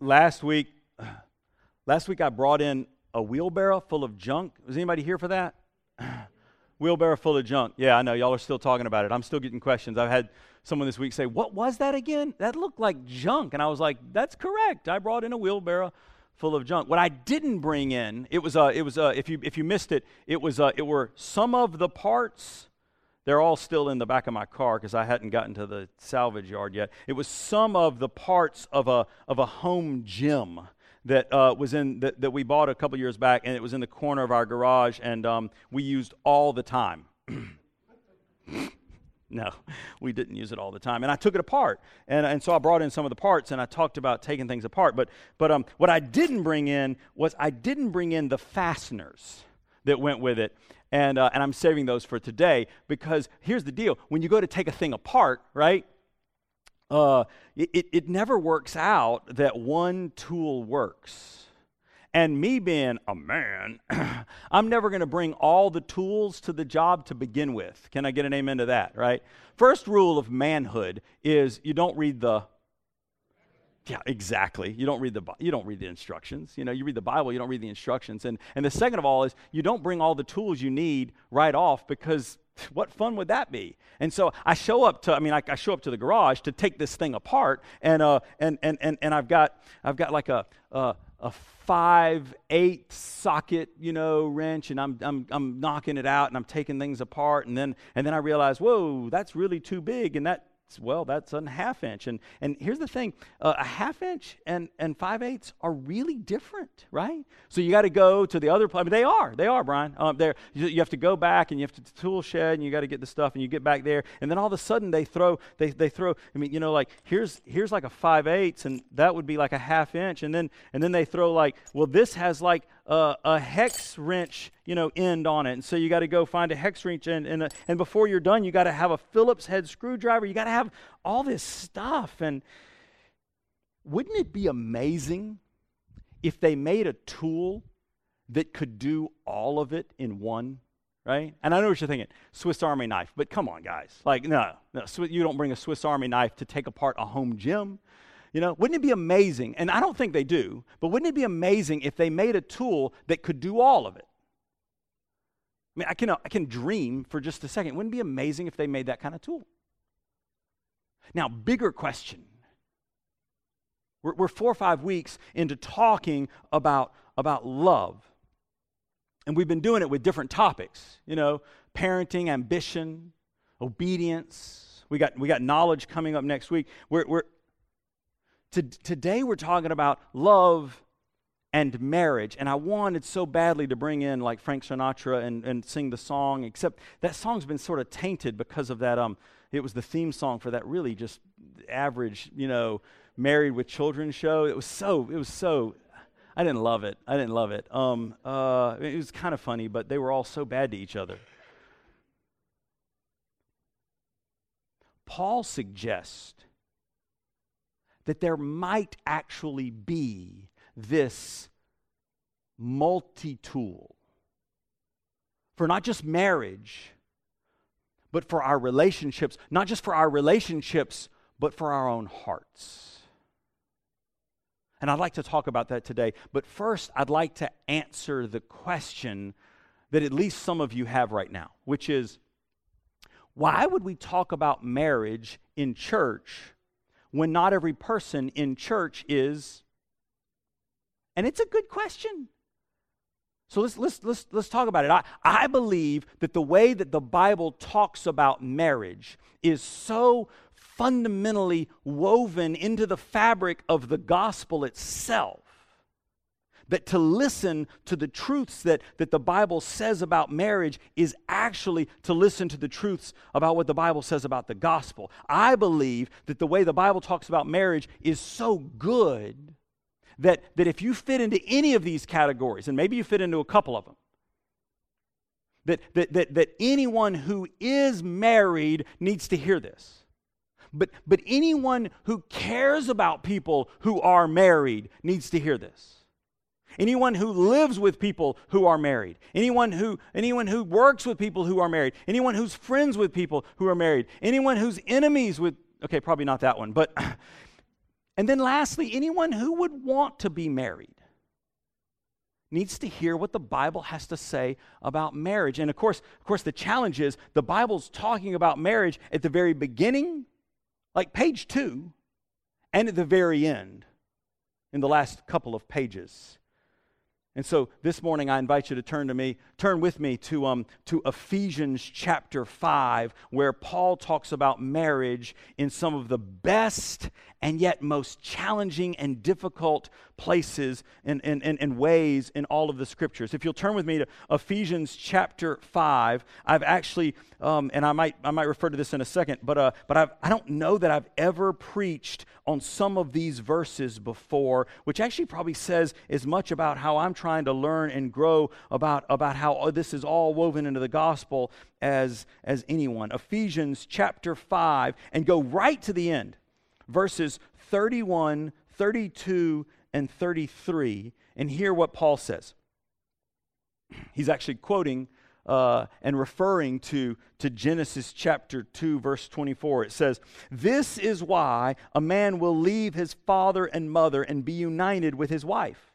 last week, last week I brought in a wheelbarrow full of junk. Was anybody here for that? wheelbarrow full of junk. Yeah, I know y'all are still talking about it. I'm still getting questions. I've had someone this week say, "What was that again? That looked like junk." And I was like, "That's correct. I brought in a wheelbarrow full of junk. What I didn't bring in, it was uh, it was uh, if you if you missed it, it was uh, it were some of the parts. They're all still in the back of my car because I hadn't gotten to the salvage yard yet. It was some of the parts of a of a home gym that uh, was in that, that we bought a couple years back, and it was in the corner of our garage, and um, we used all the time. No, we didn't use it all the time. And I took it apart. And, and so I brought in some of the parts and I talked about taking things apart. But, but um, what I didn't bring in was I didn't bring in the fasteners that went with it. And, uh, and I'm saving those for today because here's the deal when you go to take a thing apart, right? Uh, it, it never works out that one tool works. And me being a man, I'm never going to bring all the tools to the job to begin with. Can I get an amen to that, right? First rule of manhood is you don't read the yeah, exactly. You don't read the you don't read the instructions. You know, you read the Bible, you don't read the instructions. And and the second of all is you don't bring all the tools you need right off because what fun would that be? And so I show up to, I mean, I, I show up to the garage to take this thing apart, and uh, and and and and I've got I've got like a uh, a five eight socket you know wrench and I'm, I'm i'm knocking it out and i'm taking things apart and then and then i realize whoa that's really too big and that well, that's a half inch. And, and here's the thing uh, a half inch and, and five eighths are really different, right? So you got to go to the other. I mean, they are. They are, Brian. Um, you, you have to go back and you have to the tool shed and you got to get the stuff and you get back there. And then all of a sudden they throw, they, they throw, I mean, you know, like here's, here's like a five eighths and that would be like a half inch. And then, and then they throw like, well, this has like a, a hex wrench, you know, end on it. And so you got to go find a hex wrench end. And, uh, and before you're done, you got to have a Phillips head screwdriver. You got to have all this stuff. And wouldn't it be amazing if they made a tool that could do all of it in one? Right? And I know what you're thinking Swiss Army knife, but come on, guys. Like, no, no, you don't bring a Swiss Army knife to take apart a home gym. You know, wouldn't it be amazing? And I don't think they do, but wouldn't it be amazing if they made a tool that could do all of it? I mean, I can, I can dream for just a second. Wouldn't it be amazing if they made that kind of tool? Now, bigger question. We're, we're four or five weeks into talking about, about love. And we've been doing it with different topics, you know, parenting, ambition, obedience. We got, we got knowledge coming up next week. We're, we're, to, today we're talking about love and marriage. And I wanted so badly to bring in like Frank Sinatra and, and sing the song, except that song's been sort of tainted because of that. Um, it was the theme song for that really just average, you know, married with children show. It was so, it was so, I didn't love it. I didn't love it. Um, uh, it was kind of funny, but they were all so bad to each other. Paul suggests that there might actually be this multi tool for not just marriage, but for our relationships, not just for our relationships, but for our own hearts. And I'd like to talk about that today. But first, I'd like to answer the question that at least some of you have right now, which is why would we talk about marriage in church when not every person in church is? And it's a good question. So let's, let's, let's, let's talk about it. I, I believe that the way that the Bible talks about marriage is so fundamentally woven into the fabric of the gospel itself that to listen to the truths that, that the Bible says about marriage is actually to listen to the truths about what the Bible says about the gospel. I believe that the way the Bible talks about marriage is so good that, that if you fit into any of these categories, and maybe you fit into a couple of them, that, that, that, that anyone who is married needs to hear this. But, but anyone who cares about people who are married needs to hear this. Anyone who lives with people who are married. Anyone who, anyone who works with people who are married. Anyone who's friends with people who are married. Anyone who's enemies with, okay, probably not that one, but And then lastly, anyone who would want to be married needs to hear what the Bible has to say about marriage. And of course, of course the challenge is the Bible's talking about marriage at the very beginning, like page 2, and at the very end in the last couple of pages. And so this morning, I invite you to turn to me, turn with me to, um, to Ephesians chapter 5, where Paul talks about marriage in some of the best and yet most challenging and difficult places and, and, and, and ways in all of the scriptures. If you'll turn with me to Ephesians chapter 5, I've actually, um, and I might, I might refer to this in a second, but, uh, but I've, I don't know that I've ever preached on some of these verses before, which actually probably says as much about how I'm trying to learn and grow about, about how this is all woven into the gospel as, as anyone. Ephesians chapter 5, and go right to the end verses 31, 32, and 33, and hear what Paul says. He's actually quoting uh, and referring to, to Genesis chapter 2, verse 24. It says, This is why a man will leave his father and mother and be united with his wife,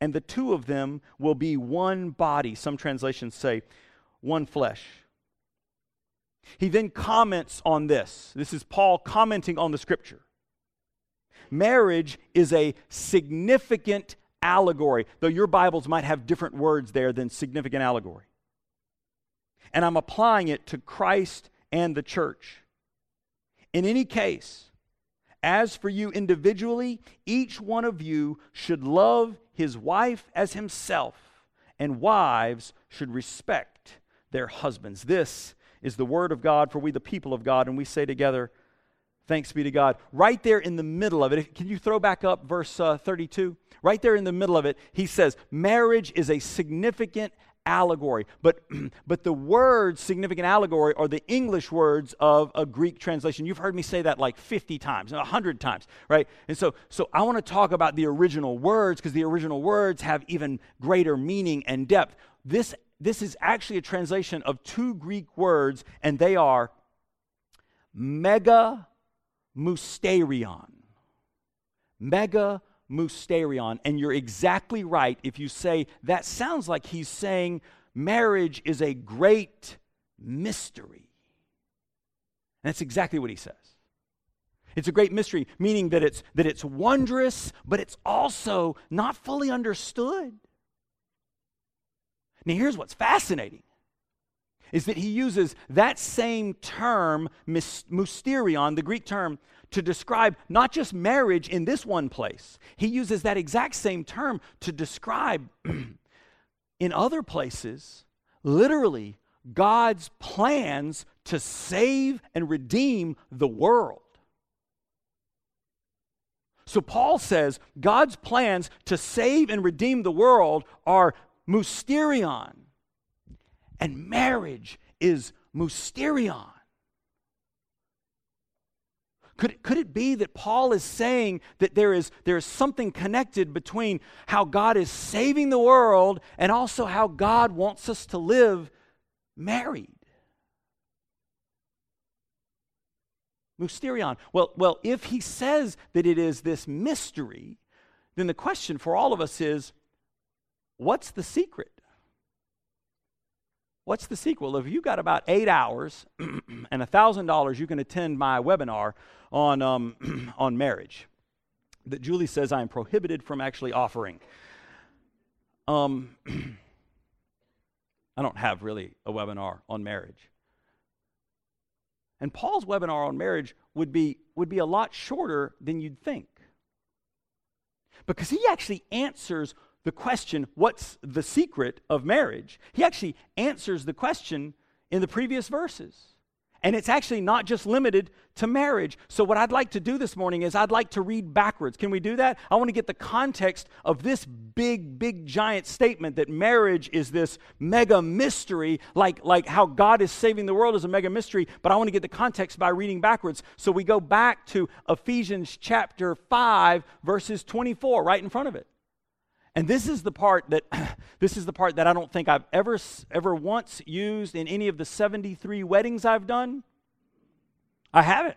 and the two of them will be one body. Some translations say, one flesh. He then comments on this. This is Paul commenting on the scripture marriage is a significant allegory, though your Bibles might have different words there than significant allegory. And I'm applying it to Christ and the church. In any case, as for you individually, each one of you should love his wife as himself, and wives should respect their husbands. This is the word of God for we, the people of God, and we say together, Thanks be to God. Right there in the middle of it, can you throw back up verse uh, 32? Right there in the middle of it, he says, Marriage is a significant allegory. But, but the words significant allegory are the English words of a Greek translation. You've heard me say that like 50 times, 100 times, right? And so, so I want to talk about the original words because the original words have even greater meaning and depth. This, this is actually a translation of two Greek words, and they are mega musterion. Mega musterion. And you're exactly right if you say that sounds like he's saying marriage is a great mystery. And that's exactly what he says. It's a great mystery, meaning that it's, that it's wondrous, but it's also not fully understood. Now, here's what's fascinating is that he uses that same term, mysterion, the Greek term, to describe not just marriage in this one place. He uses that exact same term to describe in other places, literally, God's plans to save and redeem the world. So Paul says God's plans to save and redeem the world are mysterion and marriage is mysterion. Could, could it be that Paul is saying that there is, there is something connected between how God is saving the world and also how God wants us to live married? Mysterion. Well, well, if he says that it is this mystery, then the question for all of us is what's the secret? What's the sequel? If you got about eight hours and $1,000, you can attend my webinar on, um, on marriage that Julie says I am prohibited from actually offering. Um, I don't have really a webinar on marriage. And Paul's webinar on marriage would be, would be a lot shorter than you'd think. Because he actually answers the question, what's the secret of marriage? He actually answers the question in the previous verses. And it's actually not just limited to marriage. So, what I'd like to do this morning is I'd like to read backwards. Can we do that? I want to get the context of this big, big, giant statement that marriage is this mega mystery, like, like how God is saving the world is a mega mystery. But I want to get the context by reading backwards. So, we go back to Ephesians chapter 5, verses 24, right in front of it. And this is the part that this is the part that I don't think I've ever ever once used in any of the 73 weddings I've done. I haven't.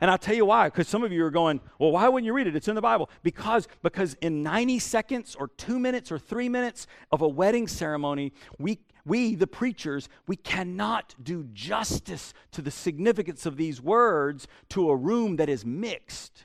And I'll tell you why, because some of you are going, well, why wouldn't you read it? It's in the Bible. Because, because in 90 seconds or two minutes or three minutes of a wedding ceremony, we, we, the preachers, we cannot do justice to the significance of these words to a room that is mixed.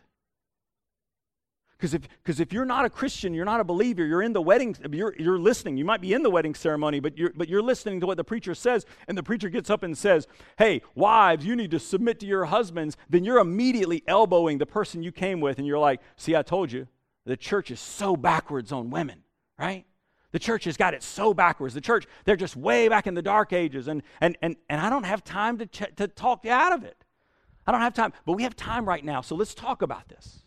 Because if, cause if you're not a Christian, you're not a believer, you're in the wedding, you're, you're listening. You might be in the wedding ceremony, but you're, but you're listening to what the preacher says, and the preacher gets up and says, Hey, wives, you need to submit to your husbands. Then you're immediately elbowing the person you came with, and you're like, See, I told you, the church is so backwards on women, right? The church has got it so backwards. The church, they're just way back in the dark ages, and, and, and, and I don't have time to, ch- to talk you out of it. I don't have time, but we have time right now, so let's talk about this.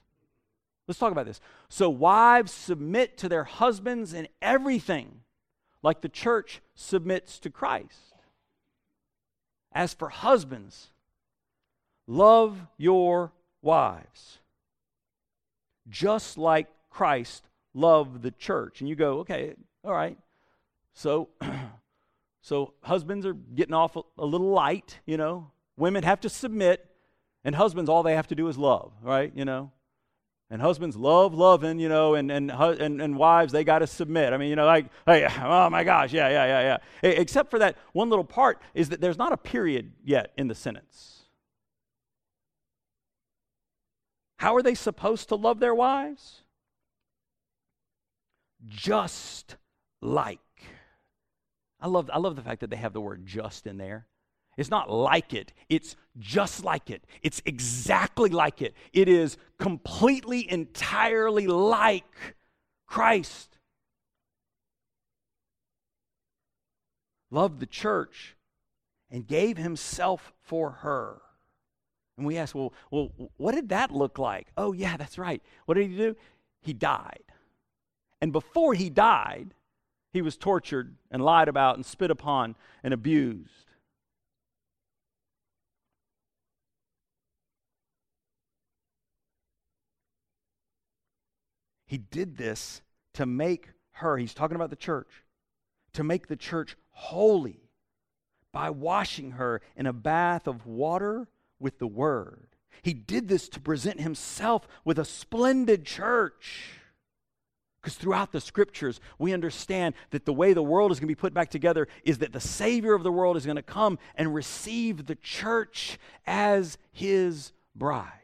Let's talk about this. So, wives submit to their husbands in everything, like the church submits to Christ. As for husbands, love your wives, just like Christ loved the church. And you go, okay, all right. So, so husbands are getting off a, a little light, you know. Women have to submit, and husbands, all they have to do is love, right? You know, and husbands love loving, you know, and, and, and, and wives, they got to submit. I mean, you know, like, hey, oh my gosh, yeah, yeah, yeah, yeah. Except for that one little part is that there's not a period yet in the sentence. How are they supposed to love their wives? Just like. I love, I love the fact that they have the word just in there. It's not like it, it's just like it. It's exactly like it. It is completely, entirely like Christ. Loved the church and gave himself for her. And we ask, well, well, what did that look like? Oh, yeah, that's right. What did he do? He died. And before he died, he was tortured and lied about and spit upon and abused. He did this to make her, he's talking about the church, to make the church holy by washing her in a bath of water with the word. He did this to present himself with a splendid church. Because throughout the scriptures, we understand that the way the world is going to be put back together is that the Savior of the world is going to come and receive the church as his bride.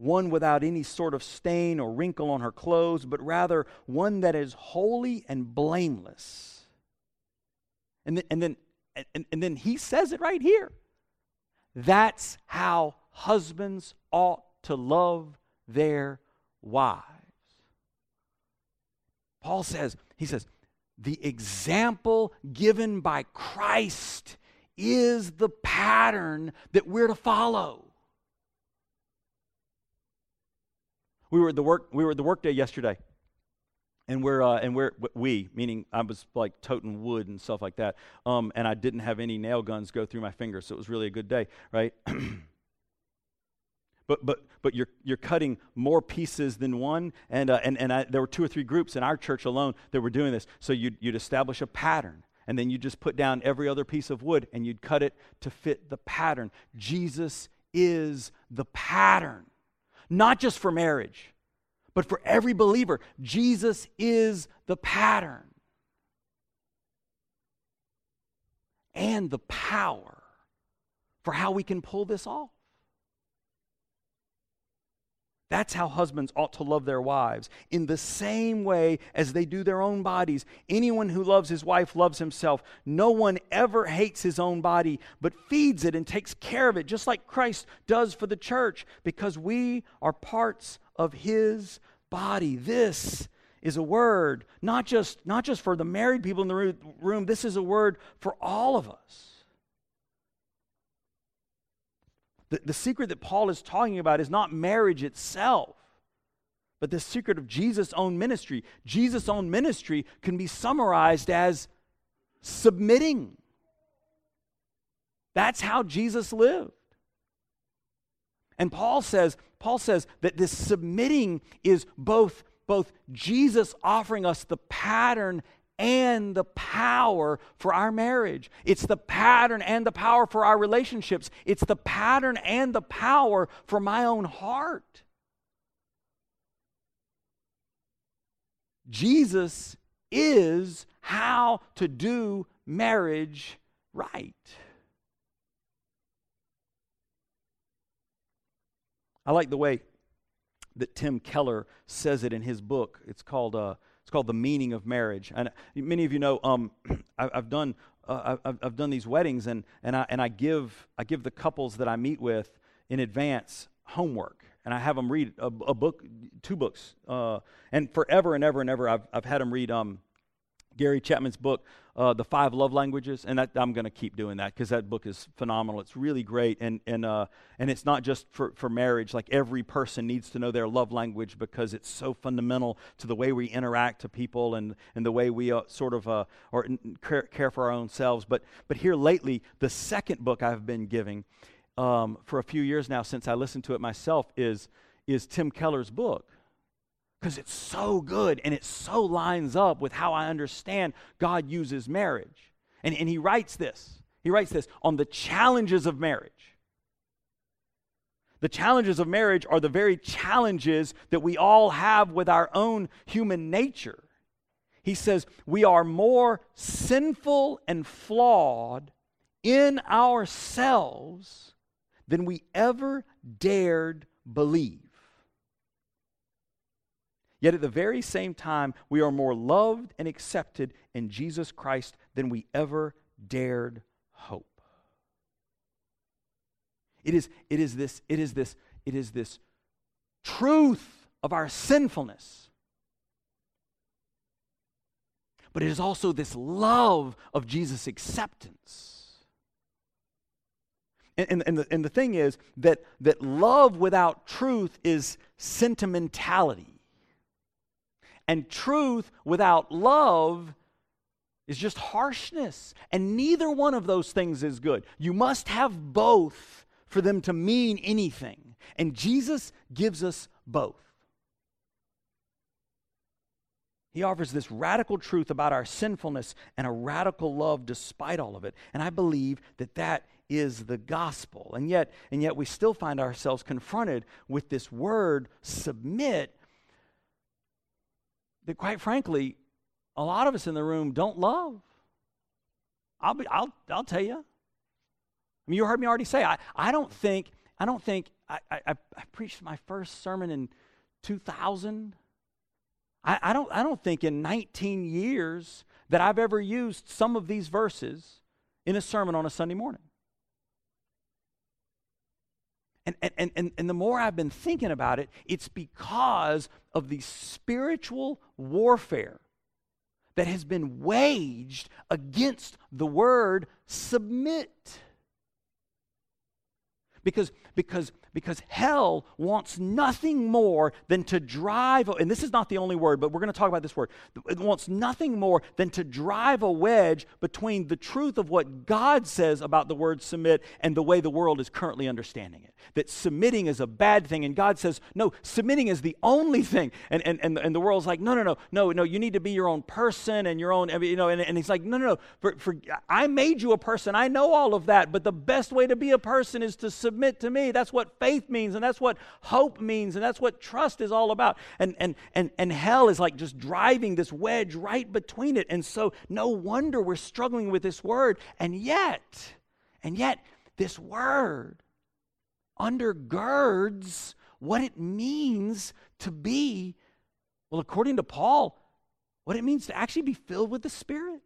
One without any sort of stain or wrinkle on her clothes, but rather one that is holy and blameless. And then, and then, and, and then he says it right here. That's how husbands ought to love their wives. Paul says, he says, the example given by Christ is the pattern that we're to follow. We were at the work we were at the workday yesterday and we're uh, and we're we meaning I was like toting wood and stuff like that, um, and I didn't have any nail guns go through my fingers, so it was really a good day, right? but but but you're you're cutting more pieces than one, and uh, and and I, there were two or three groups in our church alone that were doing this. So you'd you'd establish a pattern, and then you'd just put down every other piece of wood, and you'd cut it to fit the pattern. Jesus is the pattern not just for marriage, but for every believer. Jesus is the pattern and the power for how we can pull this off. That's how husbands ought to love their wives, in the same way as they do their own bodies. Anyone who loves his wife loves himself. No one ever hates his own body, but feeds it and takes care of it, just like Christ does for the church, because we are parts of his body. This is a word, not just, not just for the married people in the room, this is a word for all of us. The, the secret that Paul is talking about is not marriage itself, but the secret of Jesus' own ministry. Jesus' own ministry can be summarized as submitting. That's how Jesus lived. And Paul says, Paul says that this submitting is both, both Jesus offering us the pattern and the power for our marriage. It's the pattern and the power for our relationships. It's the pattern and the power for my own heart. Jesus is how to do marriage right. I like the way that Tim Keller says it in his book. It's called, uh, it's called The Meaning of Marriage. And many of you know um, I, have done, uh, I've, I've done these weddings, and, and, I, and I, give, I give the couples that I meet with in advance homework. And I have them read a, a book, two books. Uh, and forever and ever and ever, I've, I've had them read um, Gary Chapman's book, uh, The Five Love Languages, and that, I'm going to keep doing that because that book is phenomenal. It's really great, and and uh, and it's not just for, for marriage. Like every person needs to know their love language because it's so fundamental to the way we interact to people and and the way we uh, sort of uh, or care, care, for our own selves. But but here lately, the second book I've been giving um, for a few years now since I listened to it myself is is Tim Keller's book because it's so good and it so lines up with how I understand God uses marriage. And, and he writes this. He writes this on the challenges of marriage. The challenges of marriage are the very challenges that we all have with our own human nature. He says, We are more sinful and flawed in ourselves than we ever dared believe. Yet at the very same time, we are more loved and accepted in Jesus Christ than we ever dared hope. It is, it is this, it is this, it is this truth of our sinfulness. But it is also this love of Jesus' acceptance. And, and, and, the, and the thing is that, that love without truth is sentimentality. And truth without love is just harshness. And neither one of those things is good. You must have both for them to mean anything. And Jesus gives us both. He offers this radical truth about our sinfulness and a radical love despite all of it. And I believe that that is the gospel. And yet, and yet we still find ourselves confronted with this word submit that, quite frankly, a lot of us in the room don't love. I'll, be, I'll, I'll tell you. I mean, you heard me already say, I, I don't think, I don't think, I, I, I preached my first sermon in 2000. I, I, don't, I don't think in 19 years that I've ever used some of these verses in a sermon on a Sunday morning. And, and, and, and the more I've been thinking about it, it's because of the spiritual warfare that has been waged against the word submit. Because, because because hell wants nothing more than to drive, and this is not the only word, but we're going to talk about this word. It wants nothing more than to drive a wedge between the truth of what God says about the word submit and the way the world is currently understanding it. That submitting is a bad thing, and God says, no, submitting is the only thing. And, and, and, and the world's like, no, no, no, no, no, you need to be your own person and your own, you know, and, and he's like, no, no, no, for, for, I made you a person. I know all of that, but the best way to be a person is to submit to me. That's what faith means, and that's what hope means, and that's what trust is all about. And, and, and, and hell is like just driving this wedge right between it. And so, no wonder we're struggling with this word. And yet, and yet, this word undergirds what it means to be, well, according to Paul, what it means to actually be filled with the Spirit.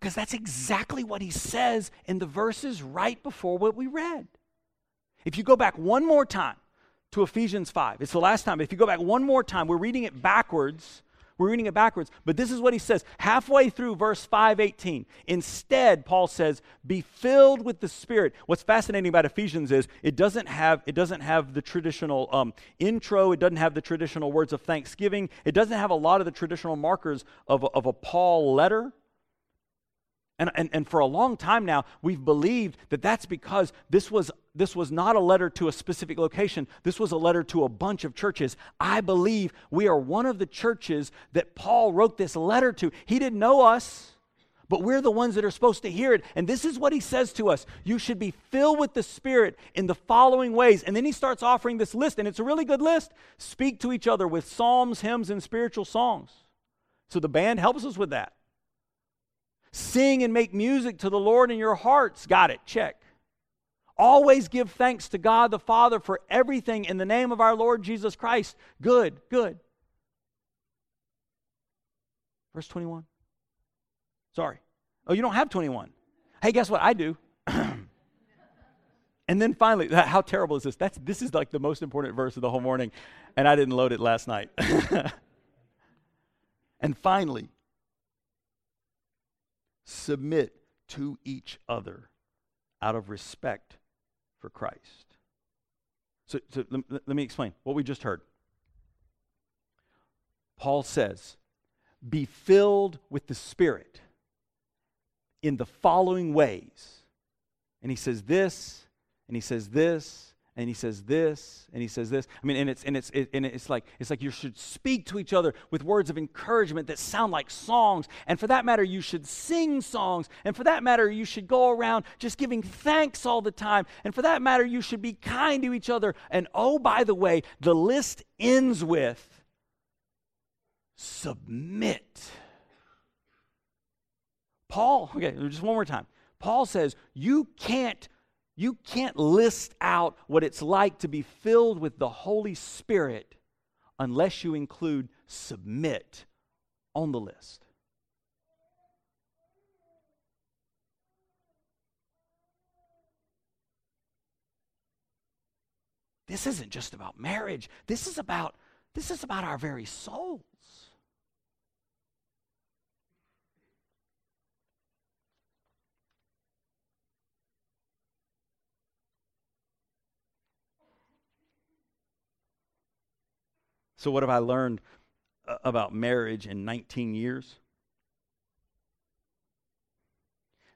Because that's exactly what he says in the verses right before what we read. If you go back one more time to Ephesians 5, it's the last time. If you go back one more time, we're reading it backwards. We're reading it backwards, but this is what he says halfway through verse 518. Instead, Paul says, "Be filled with the Spirit." What's fascinating about Ephesians is it doesn't have it doesn't have the traditional um, intro. It doesn't have the traditional words of thanksgiving. It doesn't have a lot of the traditional markers of a, of a Paul letter. And, and, and for a long time now, we've believed that that's because this was this was not a letter to a specific location. This was a letter to a bunch of churches. I believe we are one of the churches that Paul wrote this letter to. He didn't know us, but we're the ones that are supposed to hear it. And this is what he says to us You should be filled with the Spirit in the following ways. And then he starts offering this list, and it's a really good list. Speak to each other with psalms, hymns, and spiritual songs. So the band helps us with that. Sing and make music to the Lord in your hearts. Got it. Check. Always give thanks to God the Father for everything in the name of our Lord Jesus Christ. Good, good. Verse 21. Sorry. Oh, you don't have 21. Hey, guess what? I do. and then finally, how terrible is this? That's, this is like the most important verse of the whole morning, and I didn't load it last night. and finally, submit to each other out of respect for Christ. So, so let, let me explain what we just heard. Paul says, Be filled with the Spirit in the following ways. And he says this, and he says this, and he says this and he says this. I mean and it's and it's it, and it's like it's like you should speak to each other with words of encouragement that sound like songs. And for that matter you should sing songs. And for that matter you should go around just giving thanks all the time. And for that matter you should be kind to each other. And oh by the way the list ends with submit. Paul okay just one more time. Paul says you can't you can't list out what it's like to be filled with the Holy Spirit unless you include submit on the list. This isn't just about marriage. This is about this is about our very souls. So, what have I learned uh, about marriage in 19 years?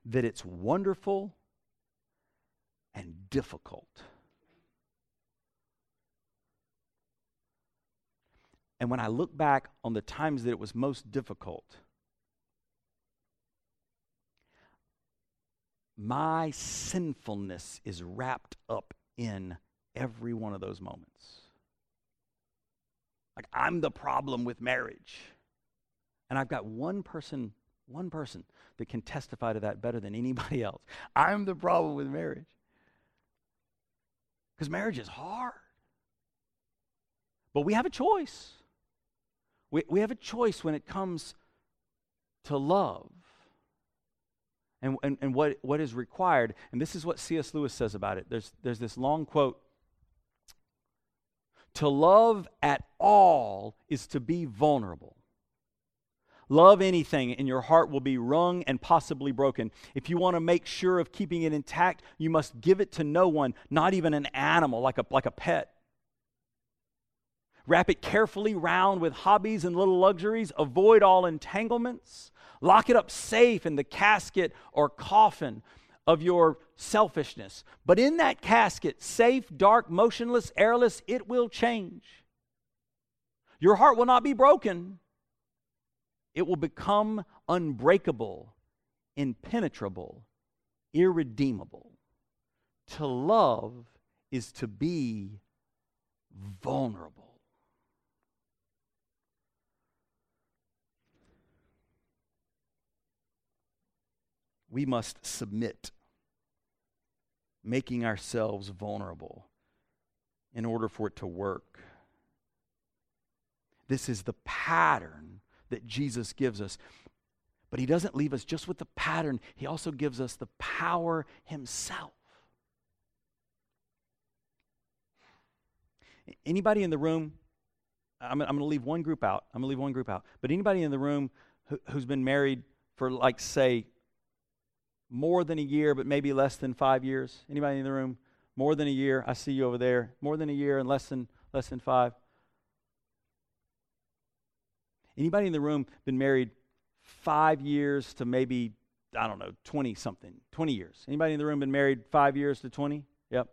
That it's wonderful and difficult. And when I look back on the times that it was most difficult, my sinfulness is wrapped up in every one of those moments. Like, I'm the problem with marriage. And I've got one person, one person that can testify to that better than anybody else. I'm the problem with marriage. Because marriage is hard. But we have a choice. We, we have a choice when it comes to love and, and, and what, what is required. And this is what C.S. Lewis says about it. There's, there's this long quote to love at all is to be vulnerable. Love anything, and your heart will be wrung and possibly broken. If you want to make sure of keeping it intact, you must give it to no one, not even an animal like a, like a pet. Wrap it carefully round with hobbies and little luxuries. Avoid all entanglements. Lock it up safe in the casket or coffin of your selfishness. But in that casket, safe, dark, motionless, airless, it will change. Your heart will not be broken, it will become unbreakable, impenetrable, irredeemable. To love is to be vulnerable. We must submit making ourselves vulnerable in order for it to work. This is the pattern that Jesus gives us. But he doesn't leave us just with the pattern, he also gives us the power himself. Anybody in the room, I'm, I'm going to leave one group out. I'm going to leave one group out. But anybody in the room who, who's been married for, like, say, more than a year, but maybe less than five years? Anybody in the room? More than a year. I see you over there. More than a year and less than less than five. Anybody in the room been married five years to maybe I don't know twenty something, twenty years? Anybody in the room been married five years to twenty? Yep.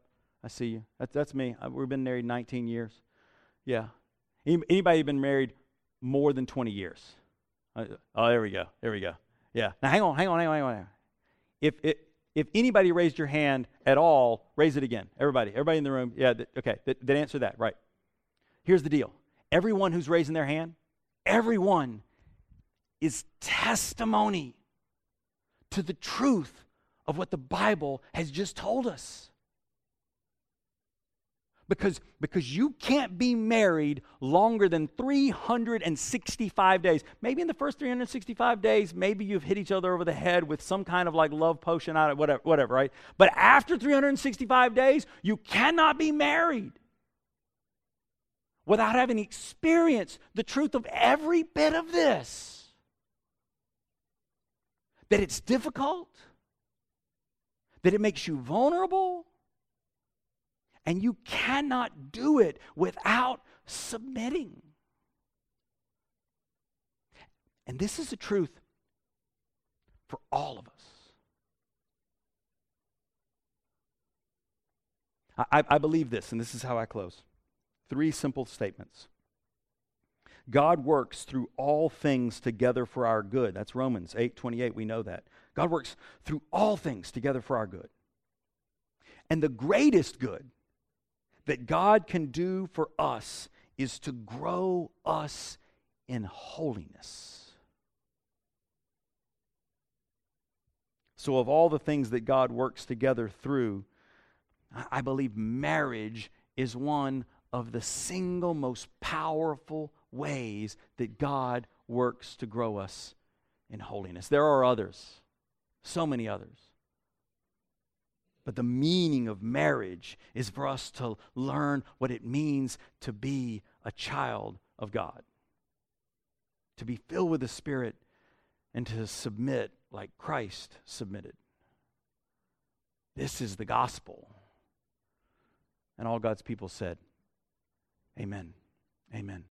I see you. That's, that's me. I, we've been married 19 years. Yeah. Any, anybody been married more than 20 years? Uh, oh, there we go. There we go. Yeah. Now, hang on, hang on, hang on, hang on. If, if, anybody raised your hand at all, raise it again. Everybody, everybody in the room. Yeah, th- okay, that, that answer that, right. Here's the deal everyone who's raising their hand, everyone is testimony to the truth of what the Bible has just told us. Because, because you can't be married longer than 365 days. Maybe in the first 365 days, maybe you've hit each other over the head with some kind of like love potion, out of whatever, whatever, right? But after 365 days, you cannot be married without having experienced the truth of every bit of this. That it's difficult, that it makes you vulnerable, and you cannot do it without submitting. And this is the truth for all of us. I, I, believe this, and this is how I close. Three simple statements. God works through all things together for our good. That's Romans 8 28. We know that. God works through all things together for our good. And the greatest good that God can do for us is to grow us in holiness. So, of all the things that God works together through, I believe marriage is one of the single most powerful ways that God works to grow us in holiness. There are others, so many others. But the meaning of marriage is for us to learn what it means to be a child of God, to be filled with the Spirit, and to submit like Christ submitted. This is the gospel. And all God's people said, Amen. Amen.